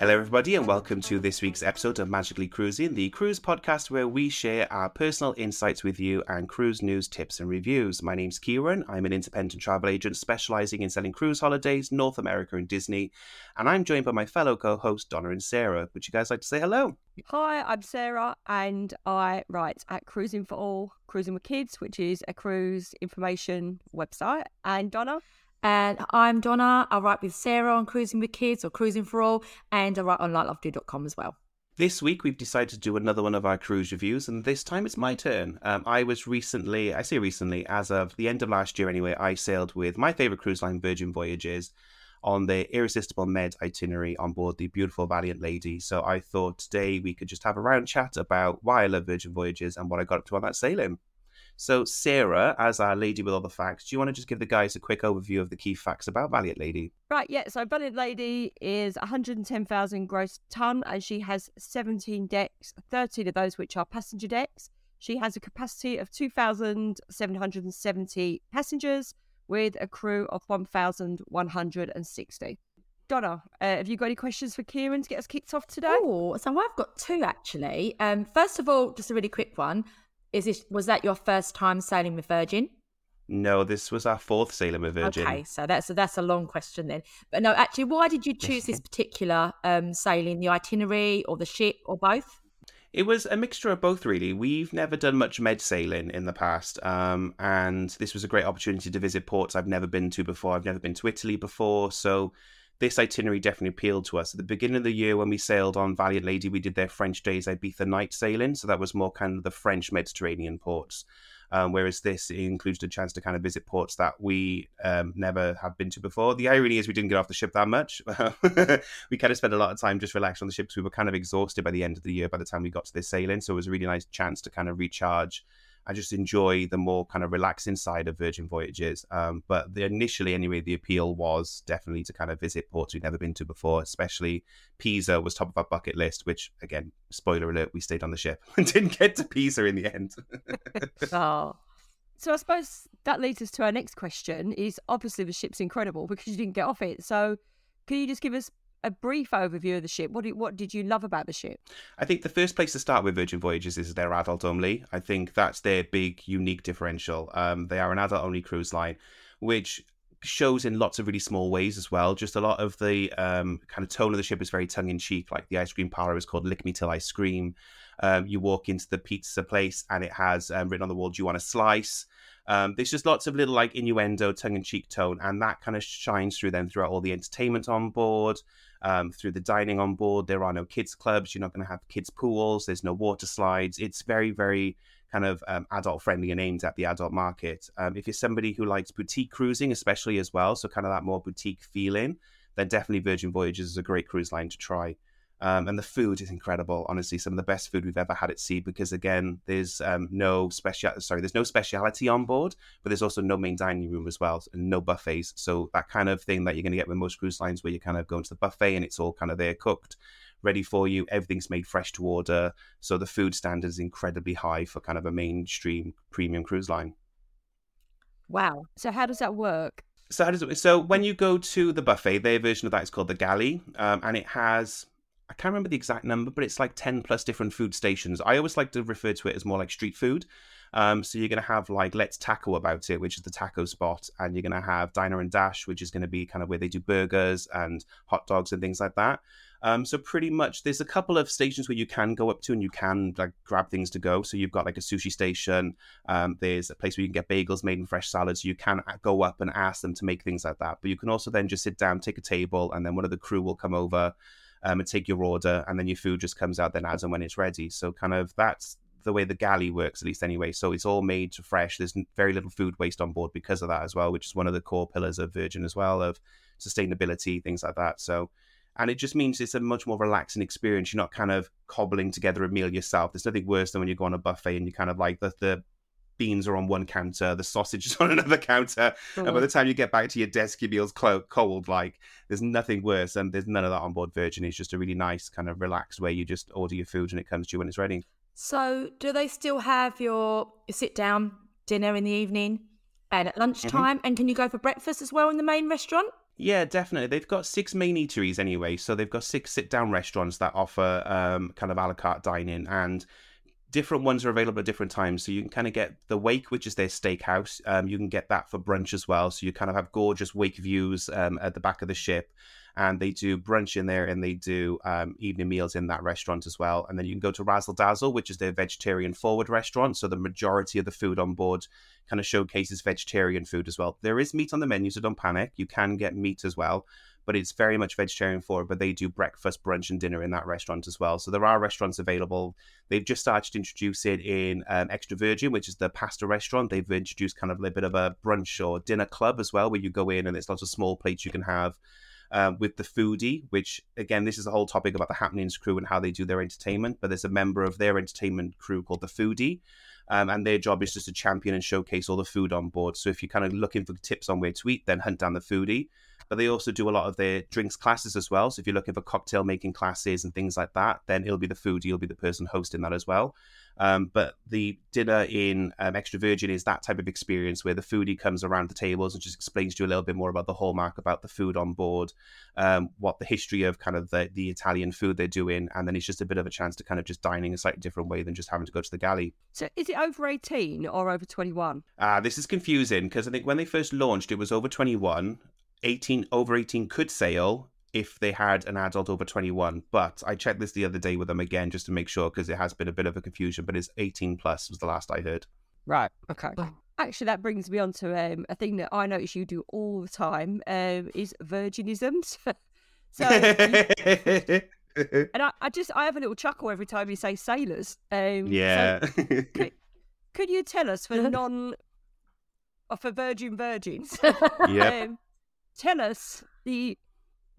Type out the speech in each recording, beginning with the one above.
Hello, everybody, and welcome to this week's episode of Magically Cruising, the cruise podcast where we share our personal insights with you and cruise news, tips, and reviews. My name's Kieran. I'm an independent travel agent specializing in selling cruise holidays, North America, and Disney. And I'm joined by my fellow co hosts, Donna and Sarah. Would you guys like to say hello? Hi, I'm Sarah, and I write at Cruising for All, Cruising with Kids, which is a cruise information website. And Donna? And I'm Donna. I write with Sarah on Cruising with Kids or Cruising for All, and I write on likelovedo.com as well. This week, we've decided to do another one of our cruise reviews, and this time it's my turn. Um, I was recently, I say recently, as of the end of last year anyway, I sailed with my favourite cruise line, Virgin Voyages, on the Irresistible Med itinerary on board the beautiful Valiant Lady. So I thought today we could just have a round chat about why I love Virgin Voyages and what I got up to on that sailing. So, Sarah, as our lady with all the facts, do you want to just give the guys a quick overview of the key facts about Valiant Lady? Right, yeah. So, Valiant Lady is 110,000 gross ton and she has 17 decks, 13 of those which are passenger decks. She has a capacity of 2,770 passengers with a crew of 1,160. Donna, uh, have you got any questions for Kieran to get us kicked off today? Oh, so I've got two actually. Um, first of all, just a really quick one. Is this was that your first time sailing with Virgin? No, this was our fourth sailing with Virgin. Okay, so that's a, that's a long question then. But no, actually, why did you choose this particular um, sailing, the itinerary or the ship or both? It was a mixture of both, really. We've never done much med sailing in the past, um, and this was a great opportunity to visit ports I've never been to before. I've never been to Italy before, so this itinerary definitely appealed to us. At the beginning of the year, when we sailed on Valiant Lady, we did their French Daze Ibiza night sailing, so that was more kind of the French Mediterranean ports. Um, whereas this includes a chance to kind of visit ports that we um, never have been to before. The irony is we didn't get off the ship that much. we kind of spent a lot of time just relaxed on the ship we were kind of exhausted by the end of the year by the time we got to this sailing. So it was a really nice chance to kind of recharge I just enjoy the more kind of relaxing side of Virgin Voyages. Um, but the, initially, anyway, the appeal was definitely to kind of visit ports we'd never been to before, especially Pisa was top of our bucket list, which, again, spoiler alert, we stayed on the ship and didn't get to Pisa in the end. oh. So I suppose that leads us to our next question is obviously the ship's incredible because you didn't get off it. So can you just give us a brief overview of the ship. What did, what did you love about the ship? I think the first place to start with Virgin Voyages is their adult only. I think that's their big, unique differential. Um, they are an adult only cruise line, which shows in lots of really small ways as well. Just a lot of the um, kind of tone of the ship is very tongue in cheek. Like the ice cream parlor is called Lick Me Till I Scream. Um, you walk into the pizza place and it has um, written on the wall, "Do you want a slice?" Um, there's just lots of little like innuendo, tongue in cheek tone, and that kind of shines through them throughout all the entertainment on board um, through the dining on board. There are no kids clubs. You're not going to have kids pools. There's no water slides. It's very, very kind of um, adult friendly and aimed at the adult market. Um, if you're somebody who likes boutique cruising, especially as well, so kind of that more boutique feeling, then definitely Virgin Voyages is a great cruise line to try. Um, and the food is incredible. Honestly, some of the best food we've ever had at sea because again, there's um, no special. Sorry, there's no speciality on board, but there's also no main dining room as well, and no buffets. So that kind of thing that you're going to get with most cruise lines, where you kind of go into the buffet and it's all kind of there cooked, ready for you. Everything's made fresh to order, so the food standard is incredibly high for kind of a mainstream premium cruise line. Wow. So how does that work? So how does it? So when you go to the buffet, their version of that is called the galley, um, and it has I can't remember the exact number, but it's like 10 plus different food stations. I always like to refer to it as more like street food. Um, so you're going to have like Let's Taco About It, which is the taco spot, and you're going to have Diner and Dash, which is going to be kind of where they do burgers and hot dogs and things like that. Um, so pretty much, there's a couple of stations where you can go up to and you can like grab things to go. So you've got like a sushi station. Um, there's a place where you can get bagels made and fresh salads. You can go up and ask them to make things like that. But you can also then just sit down, take a table, and then one of the crew will come over um, and take your order, and then your food just comes out then as and when it's ready. So kind of that's the way the galley works, at least anyway. So it's all made to fresh. There's very little food waste on board because of that as well, which is one of the core pillars of Virgin as well of sustainability, things like that. So, and it just means it's a much more relaxing experience. You're not kind of cobbling together a meal yourself. There's nothing worse than when you go on a buffet and you kind of like the, the beans are on one counter, the sausage is on another counter, and by the time you get back to your desk, your meal's cold. Like there's nothing worse, and there's none of that on board Virgin. It's just a really nice kind of relaxed way. You just order your food and it comes to you when it's ready. So, do they still have your, your sit down dinner in the evening and at lunchtime? Mm-hmm. And can you go for breakfast as well in the main restaurant? Yeah, definitely. They've got six main eateries anyway, so they've got six sit-down restaurants that offer um, kind of a la carte dining, and different ones are available at different times. So you can kind of get the Wake, which is their steakhouse. Um, you can get that for brunch as well. So you kind of have gorgeous Wake views um, at the back of the ship. And they do brunch in there and they do um, evening meals in that restaurant as well. And then you can go to Razzle Dazzle, which is their vegetarian forward restaurant. So the majority of the food on board kind of showcases vegetarian food as well. There is meat on the menu, so don't panic. You can get meat as well but it's very much vegetarian forward. But they do breakfast, brunch, and dinner in that restaurant as well. So there are restaurants available. They've just started to introduce it in um, Extra Virgin, which is the pasta restaurant. They've introduced kind of a bit of a brunch or dinner club as well, where you go in and there's lots of small plates you can have. Uh, with the foodie, which again, this is a whole topic about the happenings crew and how they do their entertainment. But there's a member of their entertainment crew called the foodie, um, and their job is just to champion and showcase all the food on board. So if you're kind of looking for tips on where to eat, then hunt down the foodie but they also do a lot of their drinks classes as well. So if you're looking for cocktail making classes and things like that, then it'll be the foodie, you'll be the person hosting that as well. Um, but the dinner in um, Extra Virgin is that type of experience where the foodie comes around the tables and just explains to you a little bit more about the hallmark, about the food on board, um, what the history of kind of the, the Italian food they're doing, and then it's just a bit of a chance to kind of just dining a slightly different way than just having to go to the galley. So is it over 18 or over 21? Uh, this is confusing because I think when they first launched, it was over 21. 18 over 18 could sail if they had an adult over 21 but i checked this the other day with them again just to make sure because it has been a bit of a confusion but it's 18 plus was the last i heard. Right okay. Actually that brings me on to um, a thing that i notice you do all the time um, is virginisms. So and I, I, just i have a little chuckle every time you say sailors um, yeah. so could, could, you tell us for non uh, for virgin virgins? Yeah um, tell us the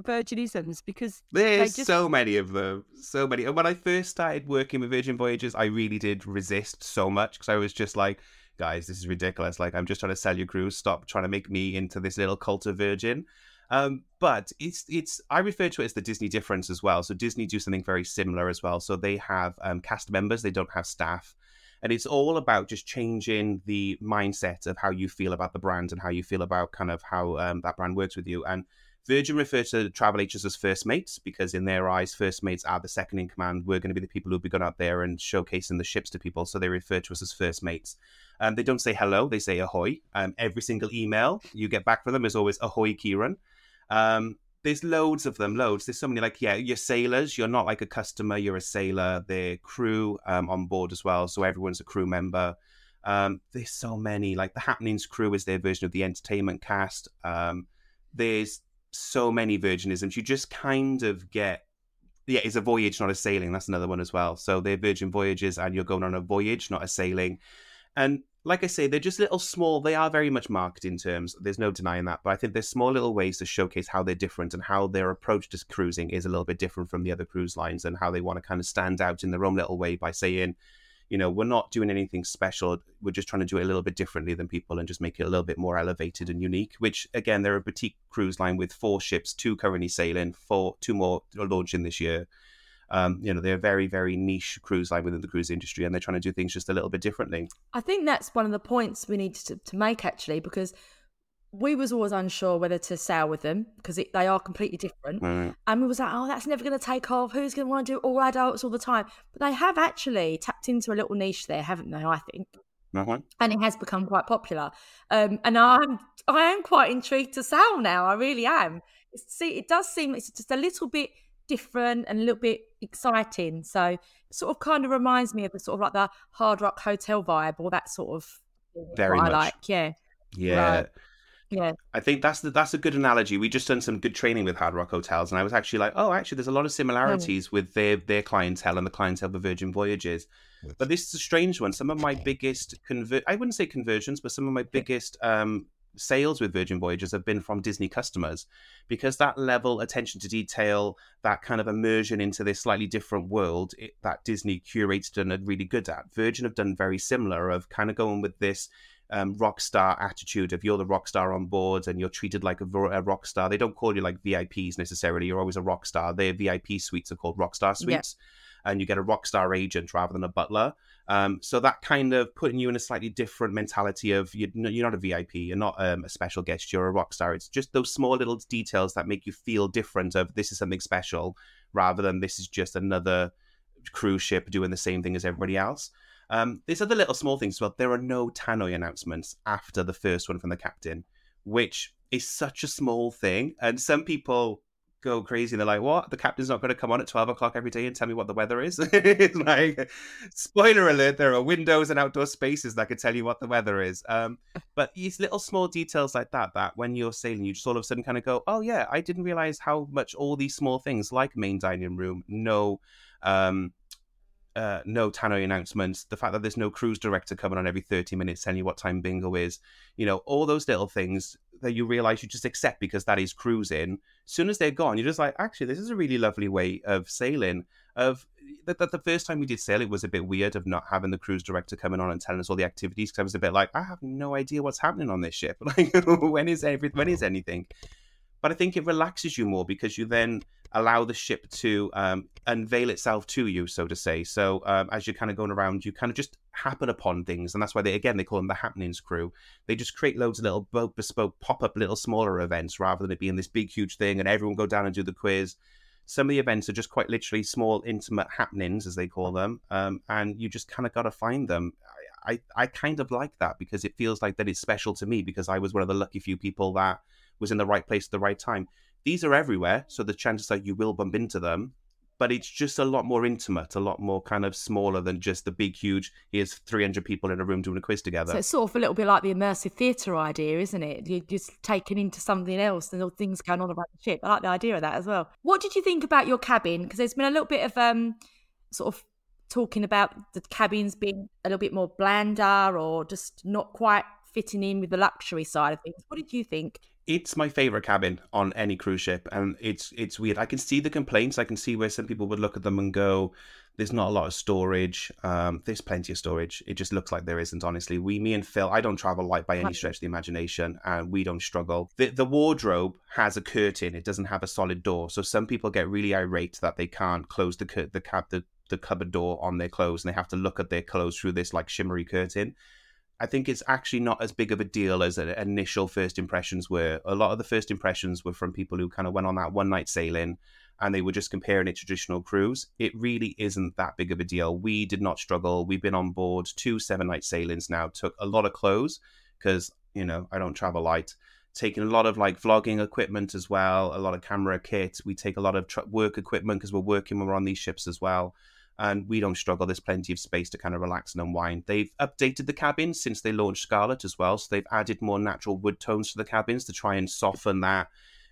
Virginisms because there's just... so many of them, so many. And when I first started working with Virgin Voyages, I really did resist so much because I was just like, guys, this is ridiculous. Like, I'm just trying to sell your cruise. Stop trying to make me into this little cult of Virgin. Um, but it's it's I refer to it as the Disney difference as well. So Disney do something very similar as well. So they have um, cast members, they don't have staff. And it's all about just changing the mindset of how you feel about the brand and how you feel about kind of how um, that brand works with you. And Virgin refer to travel agents as first mates because, in their eyes, first mates are the second in command. We're going to be the people who'll be going out there and showcasing the ships to people. So they refer to us as first mates. Um, they don't say hello, they say ahoy. Um, every single email you get back from them is always ahoy, Kieran. Um, there's loads of them, loads. There's so many like yeah, you're sailors. You're not like a customer. You're a sailor. They're crew um, on board as well, so everyone's a crew member. Um, there's so many. Like the Happenings crew is their version of the entertainment cast. Um, there's so many Virginisms. You just kind of get yeah, it's a voyage, not a sailing. That's another one as well. So they're Virgin voyages, and you're going on a voyage, not a sailing. And like I say, they're just little small. They are very much marketing terms. There's no denying that. But I think there's small little ways to showcase how they're different and how their approach to cruising is a little bit different from the other cruise lines and how they want to kind of stand out in their own little way by saying, you know, we're not doing anything special. We're just trying to do it a little bit differently than people and just make it a little bit more elevated and unique. Which again, they're a boutique cruise line with four ships, two currently sailing, four, two more launching this year. Um, you know, they're a very, very niche cruise line within the cruise industry, and they're trying to do things just a little bit differently. I think that's one of the points we need to, to make actually, because we was always unsure whether to sail with them because they are completely different, right. and we was like, oh, that's never going to take off. Who's going to want to do all adults all the time? But they have actually tapped into a little niche there, haven't they? I think. Uh-huh. And it has become quite popular, um, and I'm I am quite intrigued to sail now. I really am. See, it does seem it's just a little bit different and a little bit exciting. So it sort of kind of reminds me of the sort of like the hard rock hotel vibe or that sort of very much. I like. Yeah. Yeah. Right. Yeah. I think that's the, that's a good analogy. We just done some good training with Hard Rock Hotels, and I was actually like, oh, actually, there's a lot of similarities mm. with their their clientele and the clientele of Virgin Voyages. But this is a strange one. Some of my biggest convert I wouldn't say conversions, but some of my biggest um, sales with Virgin Voyages have been from Disney customers because that level attention to detail, that kind of immersion into this slightly different world it, that Disney curates done are really good at. Virgin have done very similar of kind of going with this um, rock star attitude of you're the rock star on board and you're treated like a, a, rock star. They don't call you like VIPs necessarily. You're always a rock star. Their VIP suites are called rock star suites. Yeah. And you get a rock star agent rather than a butler. Um, so that kind of putting you in a slightly different mentality of you're, you're not a VIP, you're not um, a special guest, you're a rock star. It's just those small little details that make you feel different. Of this is something special, rather than this is just another cruise ship doing the same thing as everybody else. Um, there's other little small things well. There are no tannoy announcements after the first one from the captain, which is such a small thing. And some people go crazy. They're like, "What? The captain's not going to come on at twelve o'clock every day and tell me what the weather is?" it's like, spoiler alert: there are windows and outdoor spaces that can tell you what the weather is. Um, but these little small details like that, that when you're sailing, you just all of a sudden kind of go, "Oh yeah, I didn't realize how much all these small things, like main dining room, no." Um, uh, no tannoy announcements, the fact that there's no cruise director coming on every 30 minutes telling you what time bingo is, you know, all those little things that you realize you just accept because that is cruising. As soon as they're gone, you're just like, actually, this is a really lovely way of sailing. Of that, that the first time we did sail, it was a bit weird of not having the cruise director coming on and telling us all the activities because I was a bit like, I have no idea what's happening on this ship. Like, when is every when is anything? But I think it relaxes you more because you then allow the ship to um, unveil itself to you, so to say. So um, as you're kind of going around, you kind of just happen upon things, and that's why they again they call them the happenings crew. They just create loads of little bespoke pop up little smaller events rather than it being this big huge thing and everyone go down and do the quiz. Some of the events are just quite literally small, intimate happenings, as they call them, um, and you just kind of got to find them. I, I kind of like that because it feels like that it's special to me because I was one of the lucky few people that was in the right place at the right time. These are everywhere, so the chances are you will bump into them, but it's just a lot more intimate, a lot more kind of smaller than just the big, huge, here's 300 people in a room doing a quiz together. So it's sort of a little bit like the immersive theatre idea, isn't it? You're just taken into something else and all things going on around the ship. I like the idea of that as well. What did you think about your cabin? Because there's been a little bit of um, sort of talking about the cabins being a little bit more blander or just not quite fitting in with the luxury side of things. What did you think? It's my favorite cabin on any cruise ship, and it's it's weird. I can see the complaints. I can see where some people would look at them and go, "There's not a lot of storage. Um, there's plenty of storage. It just looks like there isn't." Honestly, we, me and Phil, I don't travel light by any stretch of the imagination, and we don't struggle. The the wardrobe has a curtain. It doesn't have a solid door, so some people get really irate that they can't close the the cab the the cupboard door on their clothes, and they have to look at their clothes through this like shimmery curtain. I think it's actually not as big of a deal as initial first impressions were. A lot of the first impressions were from people who kind of went on that one night sailing and they were just comparing it to traditional cruise. It really isn't that big of a deal. We did not struggle. We've been on board two seven night sailings now, took a lot of clothes because, you know, I don't travel light. Taking a lot of like vlogging equipment as well, a lot of camera kit. We take a lot of tr- work equipment because we're working we're on these ships as well and we don't struggle. There's plenty of space to kind of relax and unwind. They've updated the cabins since they launched Scarlet as well, so they've added more natural wood tones to the cabins to try and soften that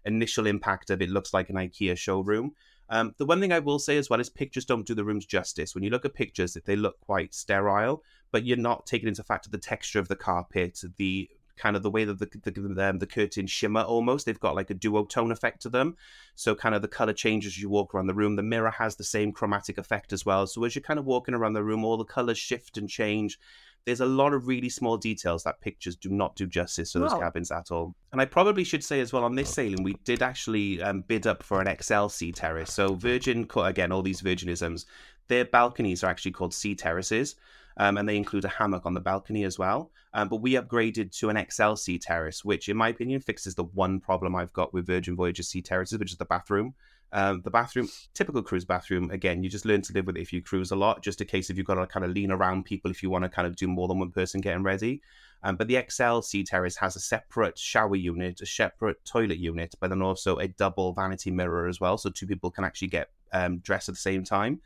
initial impact of it looks like an IKEA showroom. Um, the one thing I will say as well is pictures don't do the rooms justice. When you look at pictures, if they look quite sterile, but you're not taking into factor the texture of the carpet, the kind of the way that the the, the curtains shimmer almost. They've got like a duotone effect to them. So kind of the color changes as you walk around the room. The mirror has the same chromatic effect as well. So as you're kind of walking around the room, all the colors shift and change. There's a lot of really small details that pictures do not do justice to those wow. cabins at all. And I probably should say as well on this sailing, we did actually um, bid up for an XL sea terrace. So Virgin, again, all these Virginisms, their balconies are actually called sea terraces um, and they include a hammock on the balcony as well. Um, but we upgraded to an XL sea terrace, which, in my opinion, fixes the one problem I've got with Virgin Voyages sea terraces, which is the bathroom. Um, the bathroom, typical cruise bathroom, again, you just learn to live with it if you cruise a lot, just a case if you've got to kind of lean around people if you want to kind of do more than one person getting ready. Um, but the XL Sea Terrace has a separate shower unit, a separate toilet unit, but then also a double vanity mirror as well, so two people can actually get um, dressed at the same time.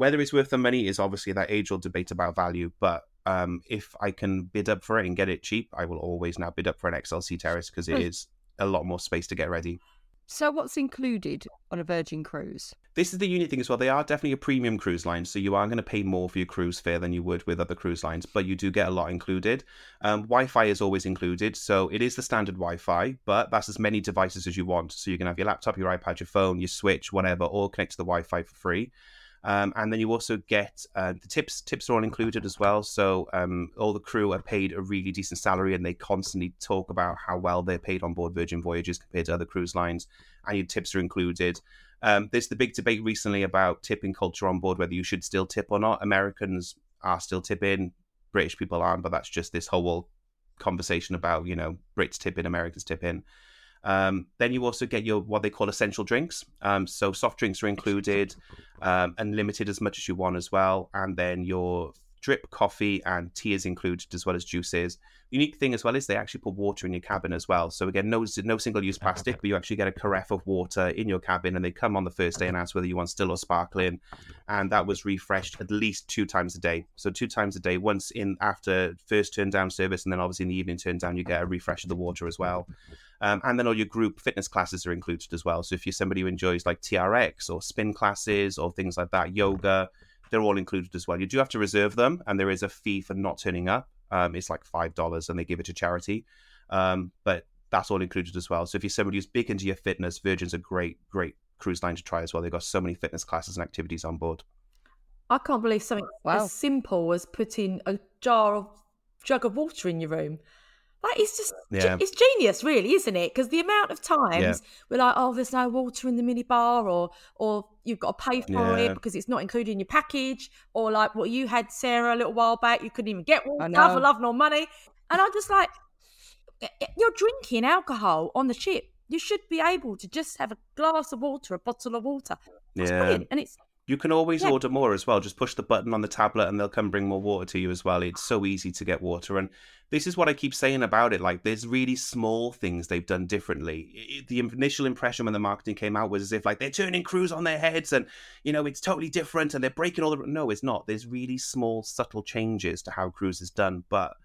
Whether it's worth the money is obviously that age old debate about value, but um, if I can bid up for it and get it cheap, I will always now bid up for an XL Sea Terrace because it is a lot more space to get ready. So, what's included on a Virgin cruise? This is the unique thing as well. They are definitely a premium cruise line, so you are going to pay more for your cruise fare than you would with other cruise lines, but you do get a lot included. Um, wi Fi is always included, so it is the standard Wi Fi, but that's as many devices as you want. So, you can have your laptop, your iPad, your phone, your Switch, whatever, all connect to the Wi Fi for free. Um, and then you also get uh, the tips. Tips are all included as well. So um, all the crew are paid a really decent salary, and they constantly talk about how well they're paid on board Virgin Voyages compared to other cruise lines. And your tips are included. Um, there's the big debate recently about tipping culture on board, whether you should still tip or not. Americans are still tipping, British people aren't, but that's just this whole conversation about you know Brits tipping, Americans tipping. Um, then you also get your what they call essential drinks. Um, so soft drinks are included, um, limited as much as you want as well. And then your drip coffee and tea is included as well as juices. Unique thing as well is they actually put water in your cabin as well. So again, no no single use plastic, but you actually get a carafe of water in your cabin, and they come on the first day and ask whether you want still or sparkling, and that was refreshed at least two times a day. So two times a day, once in after first turn down service, and then obviously in the evening turn down, you get a refresh of the water as well. Um, and then all your group fitness classes are included as well. So if you're somebody who enjoys like TRX or spin classes or things like that, yoga, they're all included as well. You do have to reserve them, and there is a fee for not turning up. Um, it's like five dollars, and they give it to charity. Um, but that's all included as well. So if you're somebody who's big into your fitness, Virgin's a great, great cruise line to try as well. They've got so many fitness classes and activities on board. I can't believe something Wow. as simple as putting a jar of jug of water in your room. That is just ge- Yeah. it's genius, really, isn't it? Because the amount of times Yeah. we're like, oh, there's no water in the minibar, or or you've got to pay for Yeah. it because it's not included in your package, or like what you had, Sarah, a little while back, you couldn't even get water know. for love nor money, and I'm just like, "Eh, eh, you're drinking alcohol on the ship. You should be able to just have a glass of water, a bottle of water. That's Yeah. brilliant, and it's You can always Yeah. order more as well. Just push the button on the tablet and they'll come bring more water to you as well. It's so easy to get water. And this is what I keep saying about it. Like, there's really small things they've done differently. I- The initial impression when the marketing came out was as if, like, they're turning crews on their heads and, you know, it's totally different and they're breaking all the. No, it's not. There's really small, subtle changes to how cruise is done. But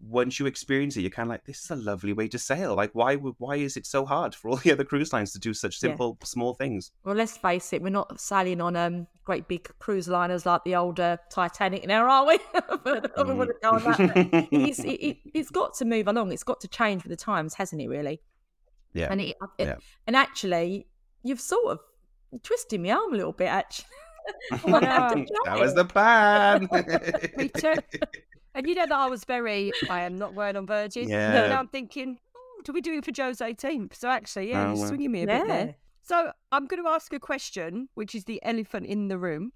once you experience it, you're kind of like, this is a lovely way to sail. Like, why would why is it so hard for all the other cruise lines to do such Yeah. simple, small things? Well, let's face it, we're not sailing on um great big cruise liners like the older uh, Titanic now, are we? But I don't go on that. it's, it, it, mm. it's got to move along. It's got to change with the times, hasn't it? Really? Yeah. And it, uh, it- Yeah. and actually, you've sort of twisted my arm a little bit. Actually, I know. have to that was the plan. Me too. And you know that I was very, I am not going on Virgin. Yeah. And now I'm thinking, oh, do we do it for Joe's 18th? So actually, yeah, Oh, you're well. swinging me a bit Yeah. there. So I'm going to ask a question, which is the elephant in the room.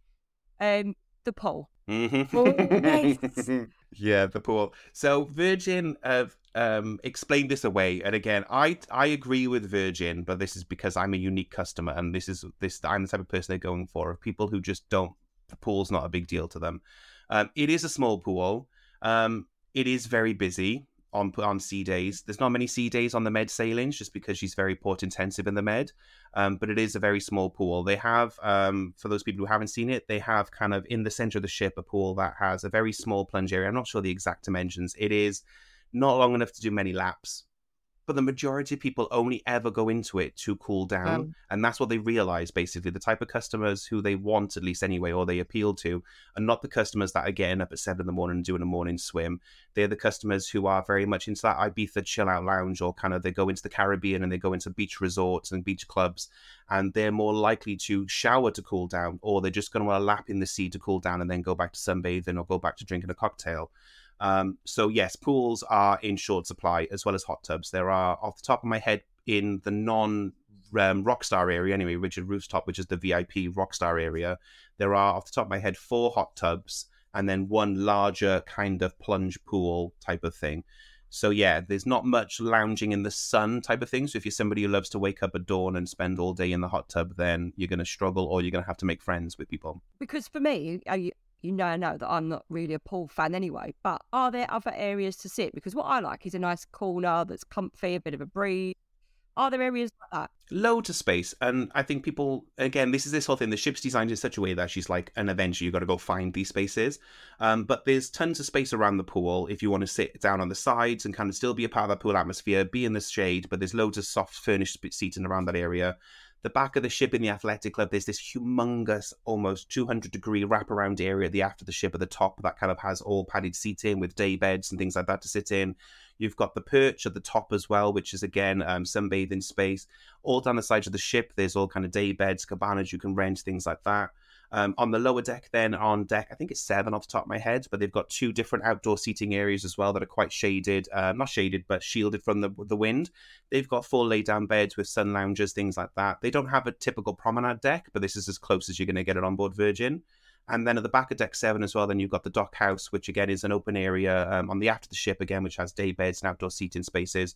Um, the poll. Mhm. Oh, yes. yeah, the pool. So Virgin have um, explained this away, and again, I I agree with Virgin, but this is because I'm a unique customer, and this is this I'm the type of person they're going for of people who just don't. The pool's not a big deal to them. Um, it is a small pool. Um, it is very busy on on sea days. There's not many sea days on the Med sailings, just because she's very port intensive in the Med. Um, but it is a very small pool. They have, um, for those people who haven't seen it, they have kind of in the center of the ship a pool that has a very small plunge area. I'm not sure the exact dimensions. It is not long enough to do many laps, but the majority of people only ever go into it to cool down. Um. and that's what they realize basically. The type of customers who they want, at least anyway, or they appeal to, are not the customers that are getting up at seven in the morning and doing a morning swim. They're the customers who are very much into that Ibiza chill out lounge, or kind of they go into the Caribbean and they go into beach resorts and beach clubs, and they're more likely to shower to cool down, or they're just going to want to lap in the sea to cool down and then go back to sunbathing or go back to drinking a cocktail. Um, so yes, pools are in short supply as well as hot tubs. There are, off the top of my head, in the non um, Rockstar area anyway, Richard Rooftop, which is the VIP Rockstar area, there are off the top of my head four hot tubs and then one larger kind of plunge pool type of thing. So yeah, there's not much lounging in the sun type of thing. So if you're somebody who loves to wake up at dawn and spend all day in the hot tub, then you're going to struggle, or you're going to have to make friends with people. Because for me, uh, you, know, I know that I'm not really a pool fan anyway, but are there other areas to sit? Because what I like is a nice corner that's comfy, a bit of a breeze. Are there areas like that? loads of space and i think people again this is this whole thing the ship's designed in such a way that she's like an adventure You've got to go find these spaces um, but there's tons of space around the pool if you want to sit down on the sides and kind of still be a part of that pool atmosphere be in the shade but there's loads of soft furnished seating around that area the back of the ship in the athletic club there's this humongous almost 200 degree wraparound area at the aft of the ship at the top that kind of has all padded seating with day beds and things like that to sit in You've got the perch at the top as well, which is again um, sunbathing space. All down the sides of the ship, there's all kind of day beds, cabanas you can rent, things like that. Um, on the lower deck, then on deck, I think it's seven off the top of my head, but they've got two different outdoor seating areas as well that are quite shaded, uh, not shaded, but shielded from the the wind. They've got full lay down beds with sun loungers, things like that. They don't have a typical promenade deck, but this is as close as you're going to get it on board Virgin. And then at the back of deck seven as well, then you've got the dock house, which again is an open area um, on the aft of the ship again, which has day beds and outdoor seating spaces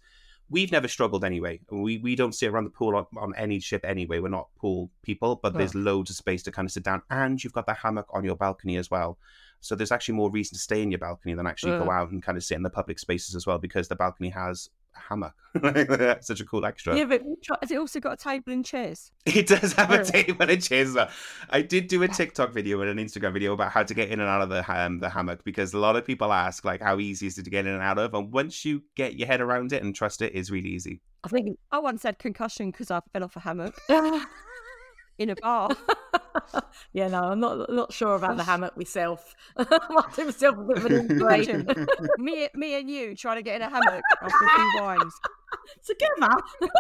we've never struggled anyway. We we don't sit around the pool on, on any ship anyway. We're not pool people, but there's loads of space to kind of sit down, and you've got the hammock on your balcony as well. So there's actually more reason to stay in your balcony than actually go out and kind of sit in the public spaces as well, because the balcony has a hammock. Such a cool extra. Yeah, but has it also got a table and chairs? It does have a table and chairs. as well. I did do a TikTok video and an Instagram video about how to get in and out of the um, the hammock because a lot of people ask like how easy is it to get in and out of, and once you get your head around it and trust it, it's really easy. I think. I once had concussion because I fell off a hammock in a bar. yeah, no, I'm not not sure about the hammock myself. I do myself a bit of an inspiration. me, me and you trying to get in a hammock after a few wines. Together, we'd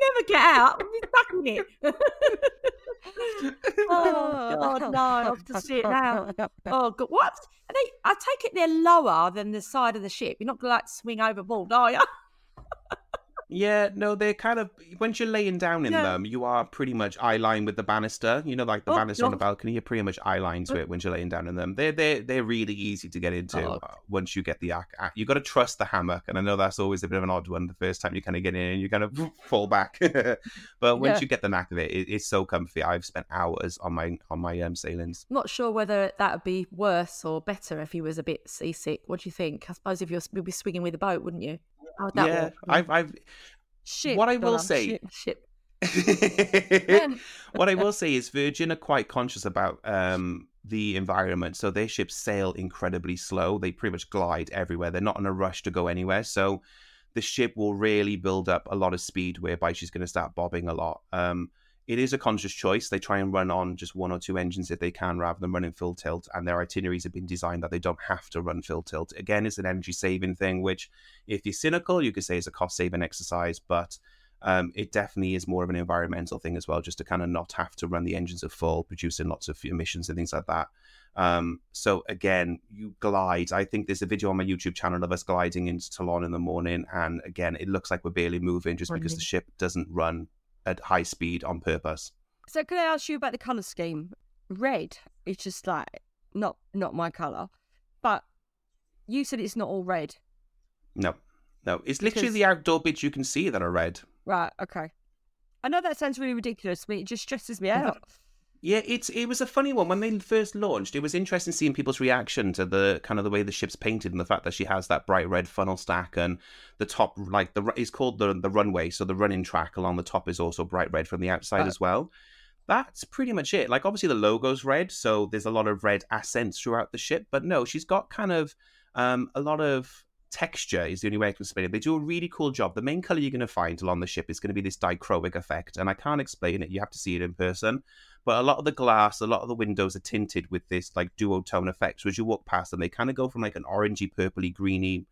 never get out. We'd be stuck in it. oh God, no! I have to see it now. Oh God, what? And they, I take it they're lower than the side of the ship. You're not gonna like swing overboard, are you? Yeah, no, they're kind of once you're laying down in Yeah. them, you are pretty much eye line with the banister. You know, like the Oh, banister on the God. balcony, you're pretty much eye line to it when you're laying down in them. They're they they're really easy to get into Oh. uh, once you get the ac- ac- you got to trust the hammock, and I know that's always a bit of an odd one the first time you kind of get in and you kind of fall back, but once Yeah. you get the knack of it, it, it's so comfy. I've spent hours on my on my um sailings. Not sure whether that would be worse or better if he was a bit seasick. What do you think? I suppose if you're you'd be swinging with a boat, wouldn't you? Would that yeah? I've I've Shit. What I will say- shit. Ship. what I will say is Virgin are quite conscious about um, the environment, so their ships sail incredibly slow. They pretty much glide everywhere. They're not in a rush to go anywhere, so the ship will really build up a lot of speed, whereby she's going to start bobbing a lot. Um, it is a conscious choice. They try and run on just one or two engines if they can, rather than running full tilt. And their itineraries have been designed that they don't have to run full tilt. Again, it's an energy saving thing, which, if you're cynical, you could say is a cost saving exercise, but um, it definitely is more of an environmental thing as well, just to kind of not have to run the engines at full, producing lots of emissions and things like that. Um, so again, you glide. I think there's a video on my YouTube channel of us gliding into Toulon in the morning, and again, it looks like we're barely moving just because the ship doesn't run at high speed on purpose. So can I ask you about the colour scheme? Red is just like not not my colour, but you said it's not all red, No, no, it's literally Because- the outdoor bits you can see that are red. right? Okay. I know that sounds really ridiculous, but it just stresses me out. Yeah, it's it was a funny one when they first launched. It was interesting seeing people's reaction to the kind of the way the ship's painted and the fact that she has that bright red funnel stack and the top like the it's called the the runway, so the running track along the top is also bright red from the outside Right. as well. That's pretty much it. Like obviously the logo's red, so there's a lot of red accents throughout the ship, but no, she's got kind of um a lot of texture is the only way I can explain it. They do a really cool job. The main color you're going to find along the ship is going to be this dichroic effect, and I can't explain it. You have to see it in person but a lot of the glass, a lot of the windows are tinted with this like duotone effect. So as you walk past them, they kind of go from like an orangey, purpley, greeny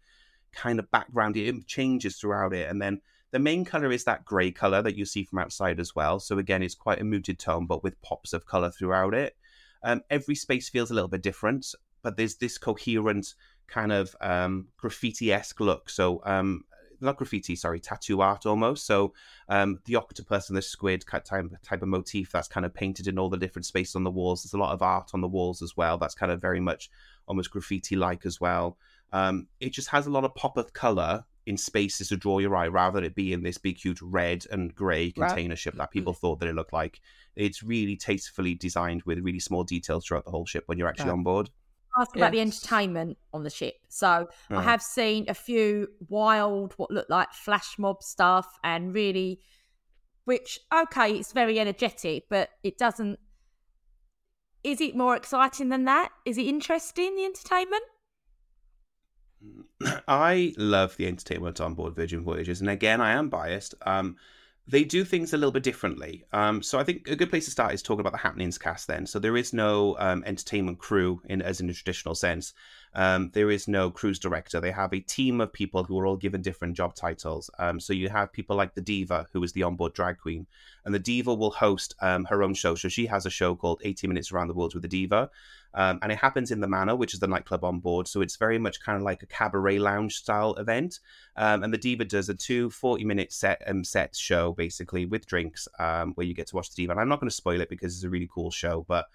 kind of background. It changes throughout it, and then the main color is that grey color that you see from outside as well. So again, it's quite a muted tone, but with pops of color throughout it. Um, every space feels a little bit different, but there's this coherent kind of um, graffiti-esque look. So um, not graffiti, sorry, tattoo art almost. So um, the octopus and the squid type, type of motif that's kind of painted in all the different spaces on the walls. There's a lot of art on the walls as well. That's kind of very much almost graffiti like as well. Um, it just has a lot of pop of color in spaces to draw your eye rather than it being this big, huge red and grey container ship that people thought that it looked like. It's really tastefully designed with really small details throughout the whole ship when you're actually Right. on board. Ask about the entertainment on the ship. So I have seen a few wild, what look like flash mob stuff, and really, which okay, it's very energetic, but it doesn't. Is it more exciting than that? Is it interesting the entertainment? I love the entertainment on board Virgin Voyages, and again, I am biased. Um, they do things a little bit differently. Um, so I think a good place to start is talking about the happenings cast. Then, so there is no um, entertainment crew in as in a traditional sense. Um, there is no cruise director. They have a team of people who are all given different job titles. Um, so you have people like the Diva, who is the onboard drag queen, and the Diva will host um, her own show. So she has a show called 80 Minutes Around the World with the Diva. Um, and it happens in the Manor, which is the nightclub on board. So it's very much kind of like a cabaret lounge style event. Um, and the Diva does a two 40 minute set um, set show basically with drinks um, where you get to watch the Diva. And I'm not going to spoil it because it's a really cool show, but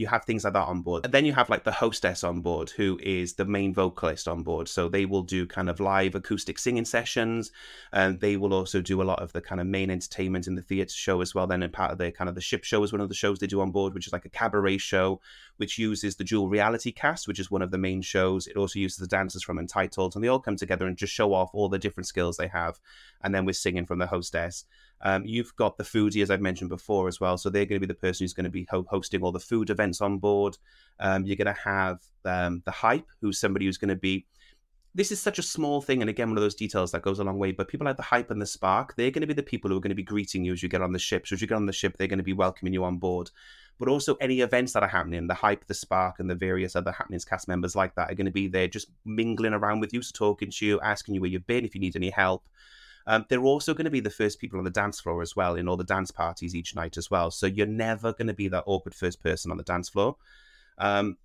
you have things like that on board. And then you have like the hostess on board, who is the main vocalist on board. So they will do kind of live acoustic singing sessions, and they will also do a lot of the kind of main entertainment in the theatre show as well. Then, and part of the kind of the ship show is one of the shows they do on board, which is like a cabaret show, which uses the Duel Reality cast, which is one of the main shows. It also uses the dancers from Untitled, and they all come together and just show off all the different skills they have. And then we're singing from the hostess. Um, you've got the foodie, as I've mentioned before, as well. So they're going to be the person who's going to be ho- hosting all the food events on board. Um, you're going to have um, the hype, who's somebody who's going to be. This is such a small thing, and again, one of those details that goes a long way. But people like the hype and the spark, they're going to be the people who are going to be greeting you as you get on the ship. So as you get on the ship, they're going to be welcoming you on board. But also any events that are happening, the hype, the spark, and the various other happenings cast members like that are going to be there, just mingling around with you, so talking to you, asking you where you've been, if you need any help. Um, they're also going to be the first people on the dance floor as well in all the dance parties each night as well. So you're never going to be that awkward first person on the dance floor. Um,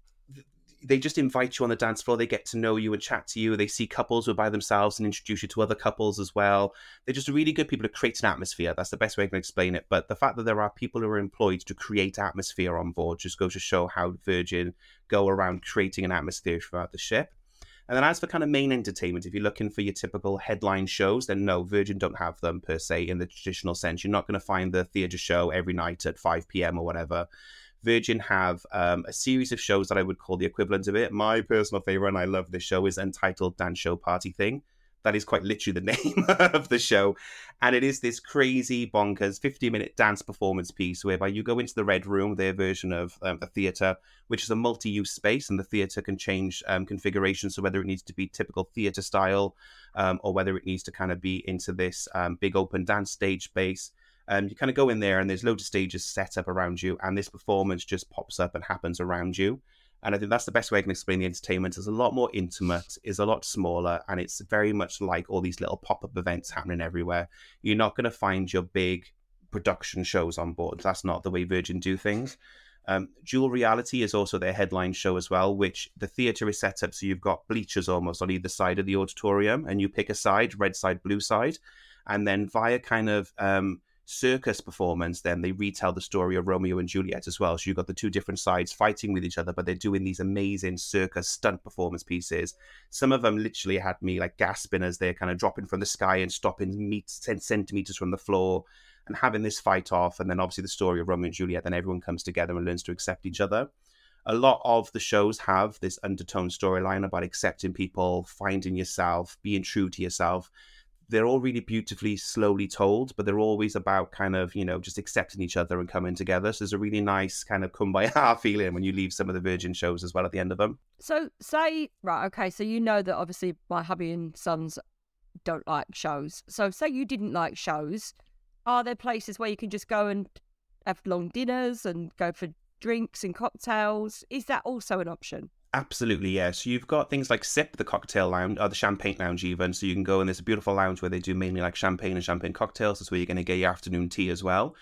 they just invite you on the dance floor. They get to know you and chat to you. They see couples who are by themselves and introduce you to other couples as well. They're just really good people to create an atmosphere. That's the best way I can explain it. But the fact that there are people who are employed to create atmosphere on board just goes to show how Virgin go around creating an atmosphere throughout the ship. And then as for kind of main entertainment, if you're looking for your typical headline shows, then no, Virgin don't have them per se in the traditional sense. You're not going to find the theatre show every night at 5 p.m. or whatever. Virgin have um, a series of shows that I would call the equivalent of it. My personal favorite, and I love this show, is Untitled Dance Show Party Thing. That is quite literally the name of the show. And it is this crazy, bonkers 50 minute dance performance piece whereby you go into the Red Room, their version of um, the theatre, which is a multi use space, and the theatre can change um, configuration. So whether it needs to be typical theatre style um, or whether it needs to kind of be into this um, big open dance stage space. Um, you kind of go in there and there's loads of stages set up around you, and this performance just pops up and happens around you. And I think that's the best way I can explain the entertainment. It's a lot more intimate, is a lot smaller, and it's very much like all these little pop up events happening everywhere. You're not going to find your big production shows on board. That's not the way Virgin do things. Um, Duel Reality is also their headline show as well, which the theatre is set up so you've got bleachers almost on either side of the auditorium, and you pick a side, red side, blue side, and then via kind of um, circus performance, then they retell the story of Romeo and Juliet as well. So you've got the two different sides fighting with each other, but they're doing these amazing circus stunt performance pieces. Some of them literally had me like gasping as they're kind of dropping from the sky and stopping 10 centimeters from the floor and having this fight off. And then obviously the story of Romeo and Juliet, then everyone comes together and learns to accept each other. A lot of the shows have this undertone storyline about accepting people, finding yourself, being true to yourself they're all really beautifully slowly told but they're always about kind of you know just accepting each other and coming together. So there's a really nice kind of kumbaya feeling when you leave some of the virgin shows as well at the end of them. So say right okay so you know that obviously my hubby and sons don't like shows. So say you didn't like shows are there places where you can just go and have long dinners and go for drinks and cocktails? Is that also an option Absolutely, yes. So you've got things like Sip, the cocktail lounge, or the champagne lounge, even. So you can go in this beautiful lounge where they do mainly like champagne and champagne cocktails. That's where you're going to get your afternoon tea as well.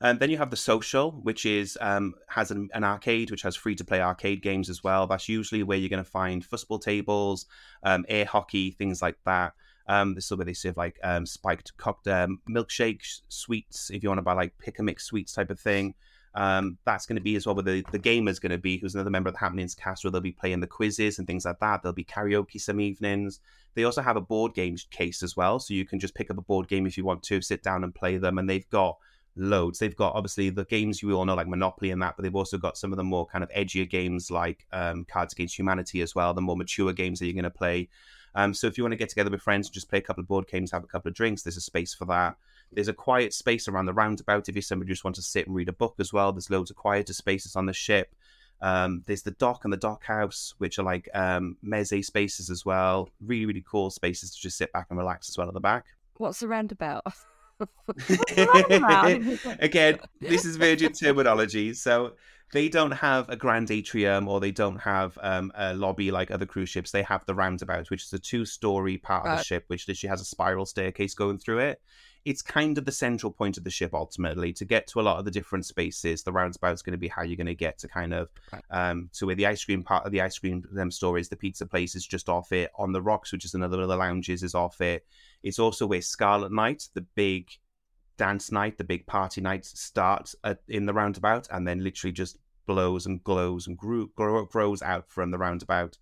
And then you have the social, which is um, has an, an, arcade, which has free to play arcade games as well. That's usually where you're going to find football tables, um, air hockey, things like that. Um, this is where they serve like um, spiked cocktail milkshakes, sweets, if you want to buy like pick a mix sweets type of thing. Um, that's going to be as well where the, the gamer's going to be, who's another member of the Happenings cast, where they'll be playing the quizzes and things like that. There'll be karaoke some evenings. They also have a board game case as well, so you can just pick up a board game if you want to, sit down and play them. And they've got loads. They've got obviously the games you all know, like Monopoly and that, but they've also got some of the more kind of edgier games like um, Cards Against Humanity as well, the more mature games that you're going to play. Um, so if you want to get together with friends and just play a couple of board games, have a couple of drinks, there's a space for that. There's a quiet space around the roundabout if you're somebody who just wants to sit and read a book as well. There's loads of quieter spaces on the ship. Um, there's the dock and the dock house, which are like um, meze spaces as well. Really, really cool spaces to just sit back and relax as well at the back. What's the roundabout? Again, this is Virgin terminology. So they don't have a grand atrium or they don't have um, a lobby like other cruise ships. They have the roundabout, which is a two-story part of the ship, which literally has a spiral staircase going through it. It's kind of the central point of the ship ultimately. To get to a lot of the different spaces, the roundabout is going to be how you're going to get to kind of Right. um, to where the ice cream part of the ice cream them store is. The pizza place is just off it. On the Rocks, which is another of the lounges, is off it. It's also where Scarlet Night, the big dance night, the big party night, starts at, in the roundabout and then literally just blows and glows and grew, grow, grows out from the roundabout.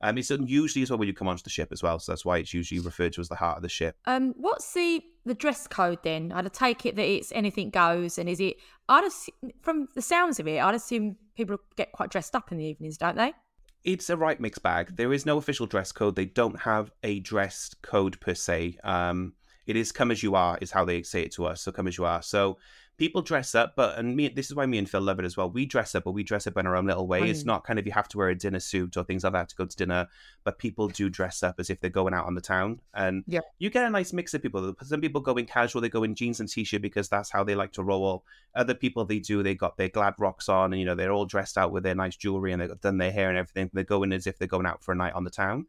Um, it's usually as well when you come onto the ship as well, so that's why it's usually referred to as the heart of the ship. Um, what's the the dress code then? I'd take it that it's anything goes, and is it? I'd assume, from the sounds of it, I'd assume people get quite dressed up in the evenings, don't they? It's a right mixed bag. There is no official dress code. They don't have a dress code per se. Um, it is come as you are, is how they say it to us. So come as you are. So people dress up, but and me, this is why me and Phil love it as well. We dress up, but we dress up in our own little way. It's Mm. not kind of you have to wear a dinner suit or things like that to go to dinner, but people do dress up as if they're going out on the town, and Yeah. you get a nice mix of people. Some people go in casual, they go in jeans and t-shirt because that's how they like to roll. Other people they do, they got their glad rocks on, and you know they're all dressed out with their nice jewelry and they've done their hair and everything. They're going as if they're going out for a night on the town.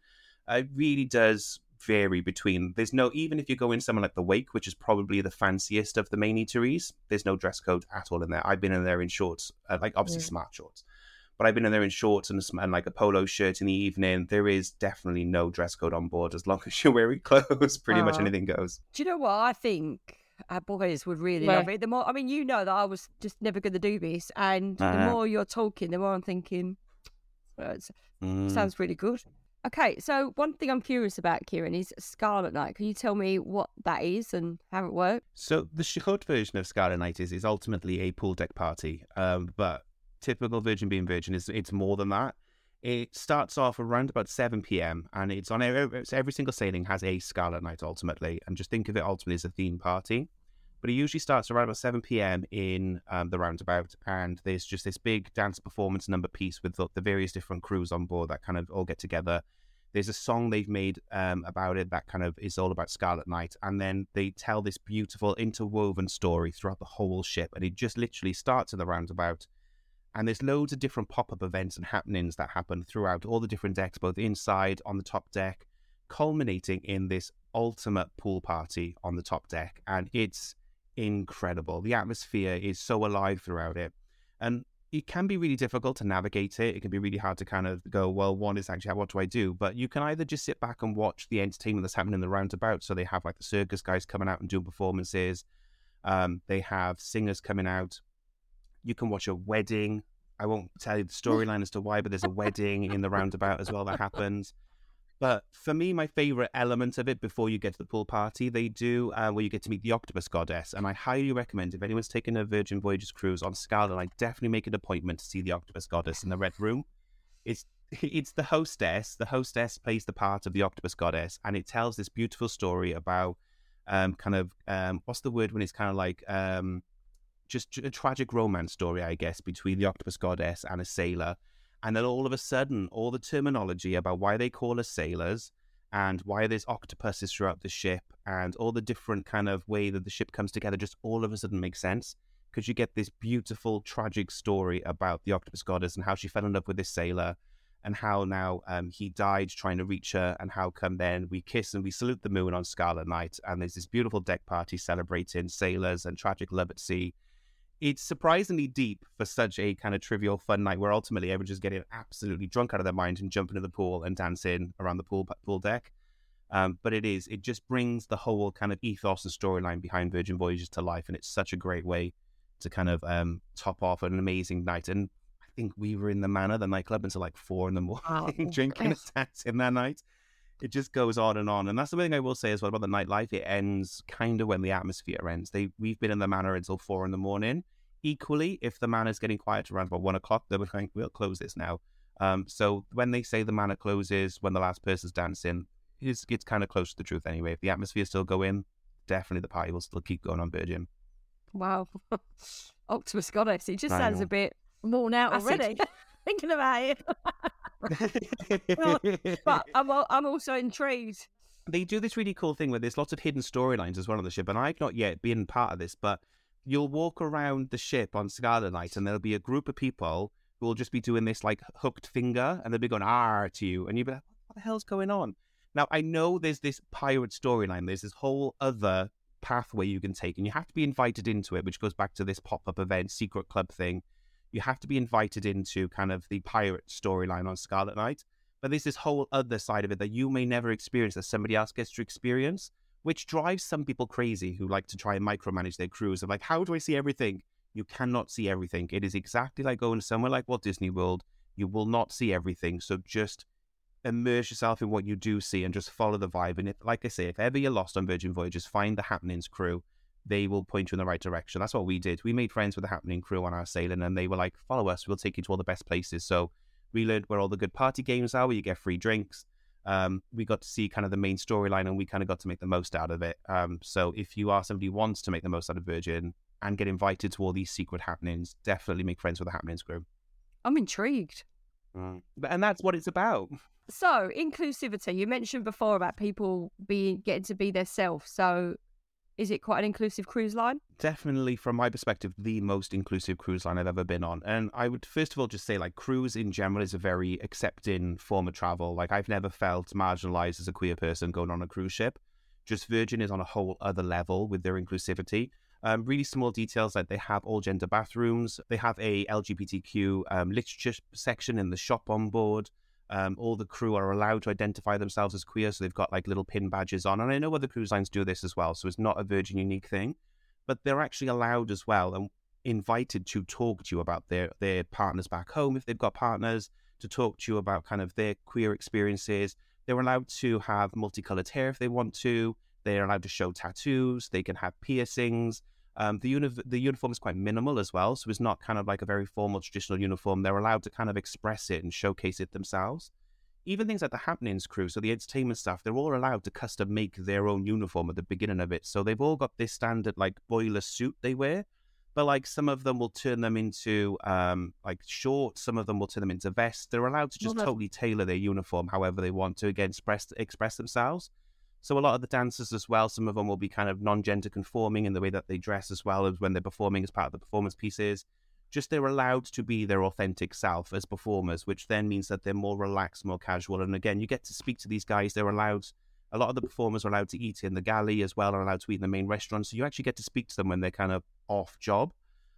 It really does vary between. There's no even if you go in somewhere like the Wake, which is probably the fanciest of the main eateries. There's no dress code at all in there. I've been in there in shorts, uh, like obviously Mm. smart shorts. But I've been in there in shorts and, a and like a polo shirt in the evening. There is definitely no dress code on board as long as you're wearing clothes. Pretty much Oh. anything goes. Do you know what I think? Our boys would really Well- love it. The more, I mean, you know that I was just never going to do this, and the Uh-huh. more you're talking, the more I'm thinking, well, it Mm. sounds really good. Okay, so one thing I'm curious about, Kieran, is Scarlet Night. Can you tell me what that is and how it works? So the short version of Scarlet Night is, is ultimately a pool deck party, um, but typical Virgin being Virgin is it's more than that. It starts off around about seven p.m. and it's on every, every single sailing has a Scarlet Night ultimately, and just think of it ultimately as a theme party. But it usually starts around about seven p.m. in um, the roundabout, and there's just this big dance performance number piece with the, the various different crews on board that kind of all get together there's a song they've made um, about it that kind of is all about Scarlet Night, and then they tell this beautiful interwoven story throughout the whole ship, and it just literally starts in the roundabout, and there's loads of different pop-up events and happenings that happen throughout all the different decks, both inside on the top deck, culminating in this ultimate pool party on the top deck, and it's incredible. The atmosphere is so alive throughout it, and it can be really difficult to navigate it. It can be really hard to kind of go, well, one is actually, what do I do? But you can either just sit back and watch the entertainment that's happening in the roundabout. So they have like the circus guys coming out and doing performances. Um, they have singers coming out. You can watch a wedding. I won't tell you the storyline as to why, but there's a wedding in the roundabout as well that happens. But for me, my favorite element of it before you get to the pool party, they do uh, where you get to meet the octopus goddess. And I highly recommend if anyone's taken a Virgin Voyages cruise on Scarlet, I definitely make an appointment to see the octopus goddess in the red room. It's it's the hostess. The hostess plays the part of the octopus goddess, and it tells this beautiful story about um, kind of um, what's the word when it's kind of like um, just a tragic romance story, I guess, between the octopus goddess and a sailor. And then all of a sudden, all the terminology about why they call us sailors and why there's octopuses throughout the ship and all the different kind of way that the ship comes together just all of a sudden makes sense. Because you get this beautiful, tragic story about the octopus goddess and how she fell in love with this sailor and how now um, he died trying to reach her and how come then we kiss and we salute the moon on Scarlet Night and there's this beautiful deck party celebrating sailors and tragic love at sea it's surprisingly deep for such a kind of trivial fun night where ultimately everyone's just getting absolutely drunk out of their mind and jumping into the pool and dancing around the pool pool deck. Um, but it is, it just brings the whole kind of ethos and storyline behind Virgin Voyages to life. And it's such a great way to kind of um, top off an amazing night. And I think we were in the Manor, the nightclub, until like four in the morning, Wow. drinking and dancing that night. It just goes on and on. And that's the one thing I will say as well about the nightlife. It ends kind of when the atmosphere ends. They We've been in the Manor until four in the morning. Equally, if the Manor's getting quiet around about one o'clock, they're going, we'll close this now. Um, so when they say the Manor closes when the last person's dancing, it's, it's kind of close to the truth anyway. If the atmosphere's still going, definitely the party will still keep going on Virgin. Wow. Octopus Goddess. It just I sounds know. a bit. Worn out Acid. already thinking about it. But I'm, I'm also intrigued. they do this really cool thing where there's lots of hidden storylines as well on the ship, and I've not yet been part of this, but you'll walk around the ship on Scarlet Night, and there'll be a group of people who will just be doing this like hooked finger, and they'll be going "ah" to you, and you'll be like, "What the hell's going on?" Now I know there's this pirate storyline. There's this whole other pathway you can take, and you have to be invited into it, which goes back to this pop up event, secret club thing. You have to be invited into kind of the pirate storyline on Scarlet Night. But there's this whole other side of it that you may never experience that somebody else gets to experience, which drives some people crazy who like to try and micromanage their crews. Of like, how do I see everything? You cannot see everything. It is exactly like going somewhere like Walt Disney World. You will not see everything. So just immerse yourself in what you do see and just follow the vibe. And if, like I say, if ever you're lost on Virgin Voyages, find the Happenings crew. They will point you in the right direction. That's what we did. We made friends with the Happening crew on our sailing, and they were like, "Follow us. We'll take you to all the best places." So we learned where all the good party games are, where you get free drinks. Um, we got to see kind of the main storyline, and we kind of got to make the most out of it. Um, so if you are somebody who wants to make the most out of Virgin and get invited to all these secret happenings, definitely make friends with the Happenings crew. I'm intrigued. Mm. And that's what it's about. So, inclusivity. You mentioned before about people being getting to be their self. So, is it quite an inclusive cruise line? Definitely, from my perspective, the most inclusive cruise line I've ever been on. And I would first of all just say, like, cruise in general is a very accepting form of travel. Like, I've never felt marginalized as a queer person going on a cruise ship. Just Virgin is on a whole other level with their inclusivity. Um, really small details like they have all gender bathrooms, they have a LGBTQ um, literature section in the shop on board. Um, all the crew are allowed to identify themselves as queer, so they've got like little pin badges on. And I know other cruise lines do this as well, so it's not a Virgin unique thing, but they're actually allowed as well and invited to talk to you about their their partners back home if they've got partners, to talk to you about kind of their queer experiences. They're allowed to have multicolored hair if they want to. They're allowed to show tattoos. They can have piercings. Um, the, uni- the uniform is quite minimal as well, so it's not kind of like a very formal traditional uniform. They're allowed to kind of express it and showcase it themselves. Even things like the Happenings crew, so the entertainment staff, they're all allowed to custom make their own uniform at the beginning of it. So they've all got this standard like boiler suit they wear, but like some of them will turn them into um, like shorts, some of them will turn them into vests. They're allowed to just well, totally tailor their uniform however they want to again express express themselves. So a lot of the dancers as well, some of them will be kind of non-gender conforming in the way that they dress as well as when they're performing as part of the performance pieces. Just they're allowed to be their authentic self as performers, which then means that they're more relaxed, more casual. And again, you get to speak to these guys. They're allowed. A lot of the performers are allowed to eat in the galley as well, are allowed to eat in the main restaurant. So you actually get to speak to them when they're kind of off job,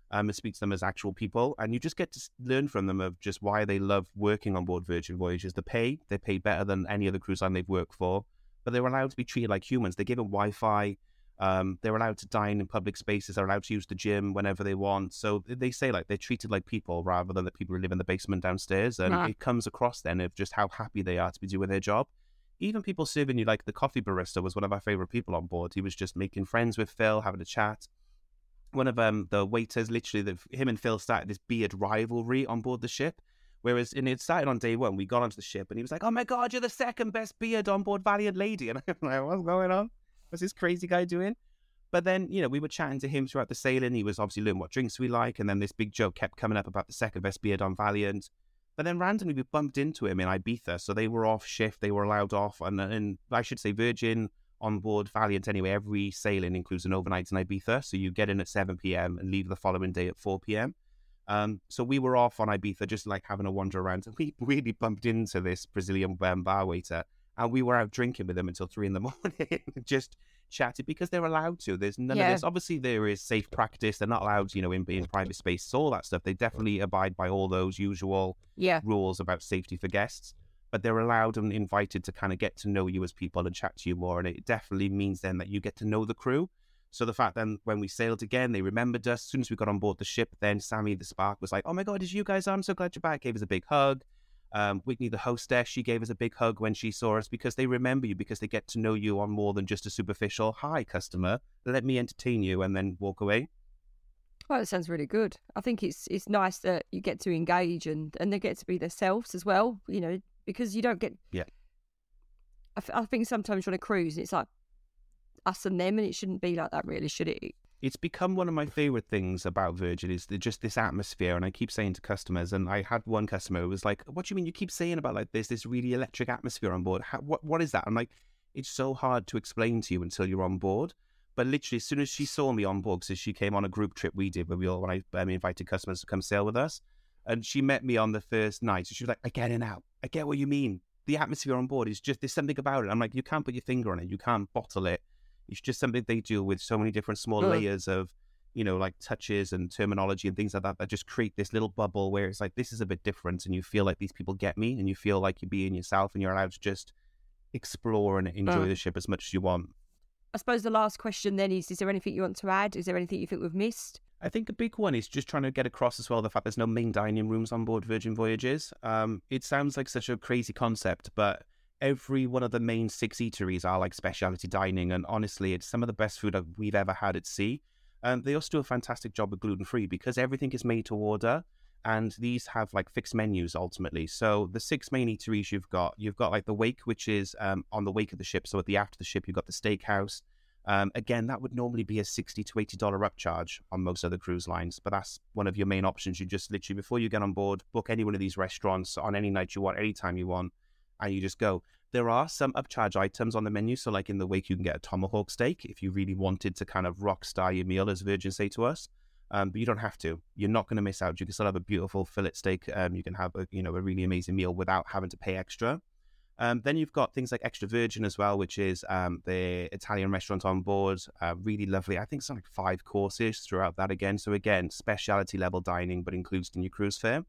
um, and speak to them as actual people, and you just get to learn from them of just why they love working on board Virgin Voyages. The pay, they pay better than any other cruise line they've worked for but they're allowed to be treated like humans. They're given Wi Fi. Um, they're allowed to dine in public spaces. They're allowed to use the gym whenever they want. So they say like they're treated like people rather than the people who live in the basement downstairs. And nah. it comes across then of just how happy they are to be doing their job. Even people serving you like the coffee barista was one of our favorite people on board. He was just making friends with Phil, having a chat. One of um, the waiters, literally, the, him and Phil started this beard rivalry on board the ship Whereas, and it started on day one. We got onto the ship, and he was like, "Oh my god, you're the second best beard on board Valiant Lady," and I'm like, "What's going on? What's this crazy guy doing?" But then, you know, we were chatting to him throughout the sailing. He was obviously learning what drinks we like, and then this big joke kept coming up about the second best beard on Valiant. But then randomly we bumped into him in Ibiza, so they were off shift. They were allowed off, and and I should say Virgin on board Valiant anyway. Every sailing includes an overnight in Ibiza, so you get in at 7 p.m. and leave the following day at 4 p.m. Um, so we were off on Ibiza, just like having a wander around, and we really bumped into this Brazilian bar waiter, and we were out drinking with him until three in the morning, just chatted because they're allowed to. There's none yeah. of this. Obviously, there is safe practice. They're not allowed, you know, in, in private spaces, all that stuff. They definitely abide by all those usual yeah. rules about safety for guests. But they're allowed and invited to kind of get to know you as people and chat to you more. And it definitely means then that you get to know the crew. So the fact then when we sailed again, they remembered us. As soon as we got on board the ship, then Sammy the Spark was like, "Oh my god, is you guys? I'm so glad you're back." Gave us a big hug. Um, Whitney, the hostess, she gave us a big hug when she saw us because they remember you because they get to know you on more than just a superficial "Hi, customer, let me entertain you," and then walk away. Well, that sounds really good. I think it's it's nice that you get to engage and and they get to be themselves as well. You know, because you don't get yeah. I, f- I think sometimes you're on a cruise, it's like us and them, and it shouldn't be like that, really, should it? It's become one of my favorite things about Virgin is just this atmosphere, and I keep saying to customers, and I had one customer who was like, "What do you mean you keep saying about like this this really electric atmosphere on board? How, what what is that?" I'm like, "It's so hard to explain to you until you're on board." But literally, as soon as she saw me on board, because she came on a group trip we did, where we all when I um, invited customers to come sail with us, and she met me on the first night. So she was like, "I get it now. I get what you mean. The atmosphere on board is just there's something about it." I'm like, "You can't put your finger on it. You can't bottle it. It's just something they do with so many different small layers of." You know, like touches and terminology and things like that that just create this little bubble where it's like this is a bit different, and you feel like these people get me, and you feel like you're being yourself, and you're allowed to just explore and enjoy the ship as much as you want. I suppose the last question then is: Is there anything you want to add? Is there anything you think we've missed? I think a big one is just trying to get across as well the fact there's no main dining rooms on board Virgin Voyages. Um, it sounds like such a crazy concept, but every one of the main six eateries are like specialty dining, and honestly, it's some of the best food we've ever had at sea. And they also do a fantastic job with gluten free because everything is made to order, and these have like fixed menus ultimately. So the six main eateries you've got, you've got like the wake, which is um, on the wake of the ship. So at the aft of the ship, you've got the steakhouse. Um, again, that would normally be a sixty to eighty dollar upcharge on most other cruise lines, but that's one of your main options. You just literally before you get on board, book any one of these restaurants on any night you want, anytime you want, and you just go. There are some upcharge items on the menu, so like in the wake, you can get a tomahawk steak if you really wanted to kind of rock star your meal, as Virgin say to us. Um, but you don't have to. You're not going to miss out. You can still have a beautiful fillet steak. Um, you can have a you know a really amazing meal without having to pay extra. Um, then you've got things like Extra Virgin as well, which is um, the Italian restaurant on board. Uh, really lovely. I think it's like five courses throughout that again. So again, specialty level dining, but includes in your cruise fare.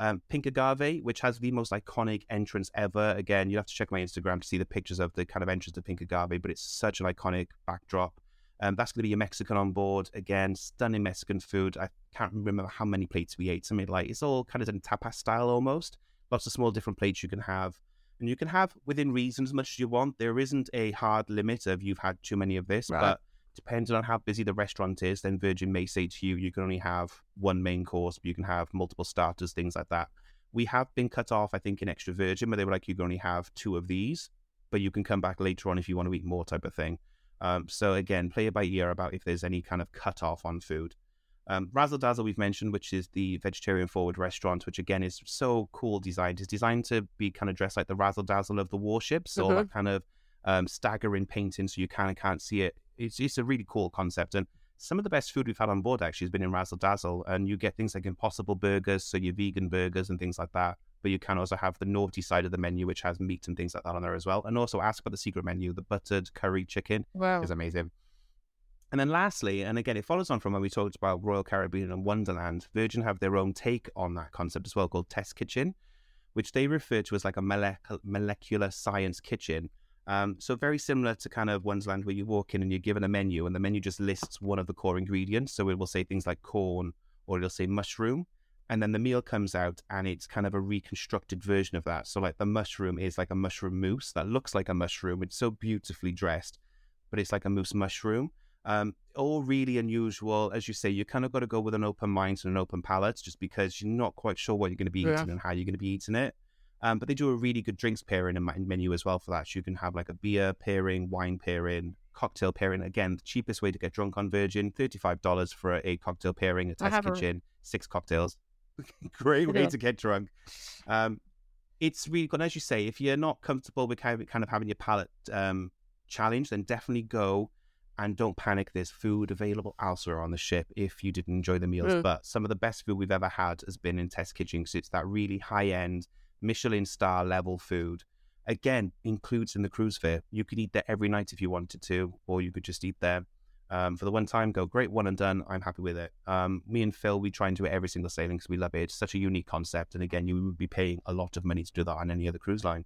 Um, Pink Agave, which has the most iconic entrance ever. Again, you have to check my Instagram to see the pictures of the kind of entrance to Pink Agave, but it's such an iconic backdrop. Um, that's going to be your Mexican on board. Again, stunning Mexican food. I can't remember how many plates we ate. Something like it's all kind of in tapas style almost. Lots of small different plates you can have. And you can have within reason as much as you want. There isn't a hard limit of you've had too many of this, Right. but depending on how busy the restaurant is, then Virgin may say to you, you can only have one main course, but you can have multiple starters, things like that. We have been cut off, I think, in Extra Virgin, where they were like, you can only have two of these, but you can come back later on if you want to eat more, type of thing. Um, so again, play it by ear about if there's any kind of cut off on food. Um, Razzle Dazzle we've mentioned, which is the vegetarian forward restaurant, which again is so cool designed. It's designed to be kind of dressed like the Razzle Dazzle of the warships, so Mhm. that kind of um, staggering painting, so you kind of can't see it. It's it's a really cool concept, and some of the best food we've had on board actually has been in Razzle Dazzle, and you get things like Impossible burgers, so your vegan burgers and things like that. But you can also have the naughty side of the menu, which has meat and things like that on there as well. And also ask for the secret menu, the buttered curry chicken Wow. is amazing. And then lastly, and again, it follows on from when we talked about Royal Caribbean and Wonderland, Virgin have their own take on that concept as well called Test Kitchen, which they refer to as like a molecular science kitchen. Um, so very similar to kind of Wonderland where you walk in and you're given a menu and the menu just lists one of the core ingredients. So it will say things like corn or it'll say mushroom. And then the meal comes out and it's kind of a reconstructed version of that. So like the mushroom is like a mushroom mousse that looks like a mushroom. It's so beautifully dressed, but it's like a mousse mushroom. Um, all really unusual. As you say, you kind of got to go with an open mind and an open palate just because you're not quite sure what you're going to be Yeah. eating and how you're going to be eating it. Um, but they do a really good drinks pairing and menu as well for that. So you can have like a beer pairing, wine pairing, cocktail pairing. Again, the cheapest way to get drunk on Virgin, $35 for a, cocktail pairing, a test have a- kitchen, six cocktails. Great way to get drunk. Um, it's really good. As you say, if you're not comfortable with kind of, kind of having your palate um, challenged, then definitely go and don't panic. There's food available elsewhere on the ship if you didn't enjoy the meals. Mm. But some of the best food we've ever had has been in Test Kitchen because it's that really high end Michelin star level food. Again, includes in the cruise fare. You could eat there every night if you wanted to, or you could just eat there um, for the one time. Go great, one and done. I'm happy with it. Um, me and Phil, we try and do it every single sailing because we love it. It's such a unique concept, and again, you would be paying a lot of money to do that on any other cruise line.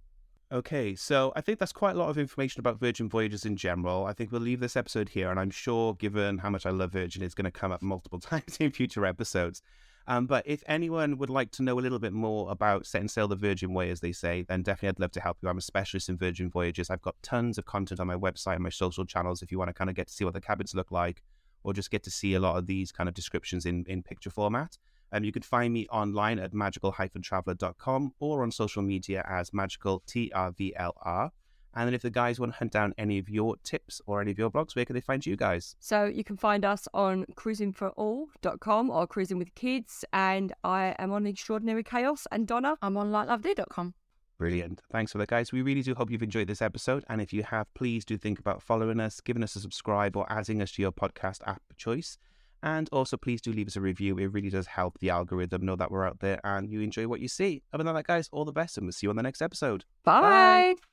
Okay, so I think that's quite a lot of information about Virgin Voyages in general. I think we'll leave this episode here, and I'm sure, given how much I love Virgin, it's going to come up multiple times in future episodes. Um, but if anyone would like to know a little bit more about setting sail the Virgin way, as they say, then definitely I'd love to help you. I'm a specialist in Virgin Voyages. I've got tons of content on my website and my social channels if you want to kind of get to see what the cabins look like or just get to see a lot of these kind of descriptions in, in picture format. Um, you can find me online at magical-traveller.com or on social media as magical TRVLR. And then if the guys want to hunt down any of your tips or any of your blogs, where can they find you guys? So you can find us on cruisingforall.com or cruising with kids. And I am on Extraordinary Chaos. And Donna, I'm on likelovedo.com. Brilliant. Thanks for that, guys. We really do hope you've enjoyed this episode. And if you have, please do think about following us, giving us a subscribe, or adding us to your podcast app of choice. And also, please do leave us a review. It really does help the algorithm know that we're out there and you enjoy what you see. Other than that, guys, all the best, and we'll see you on the next episode. Bye. Bye.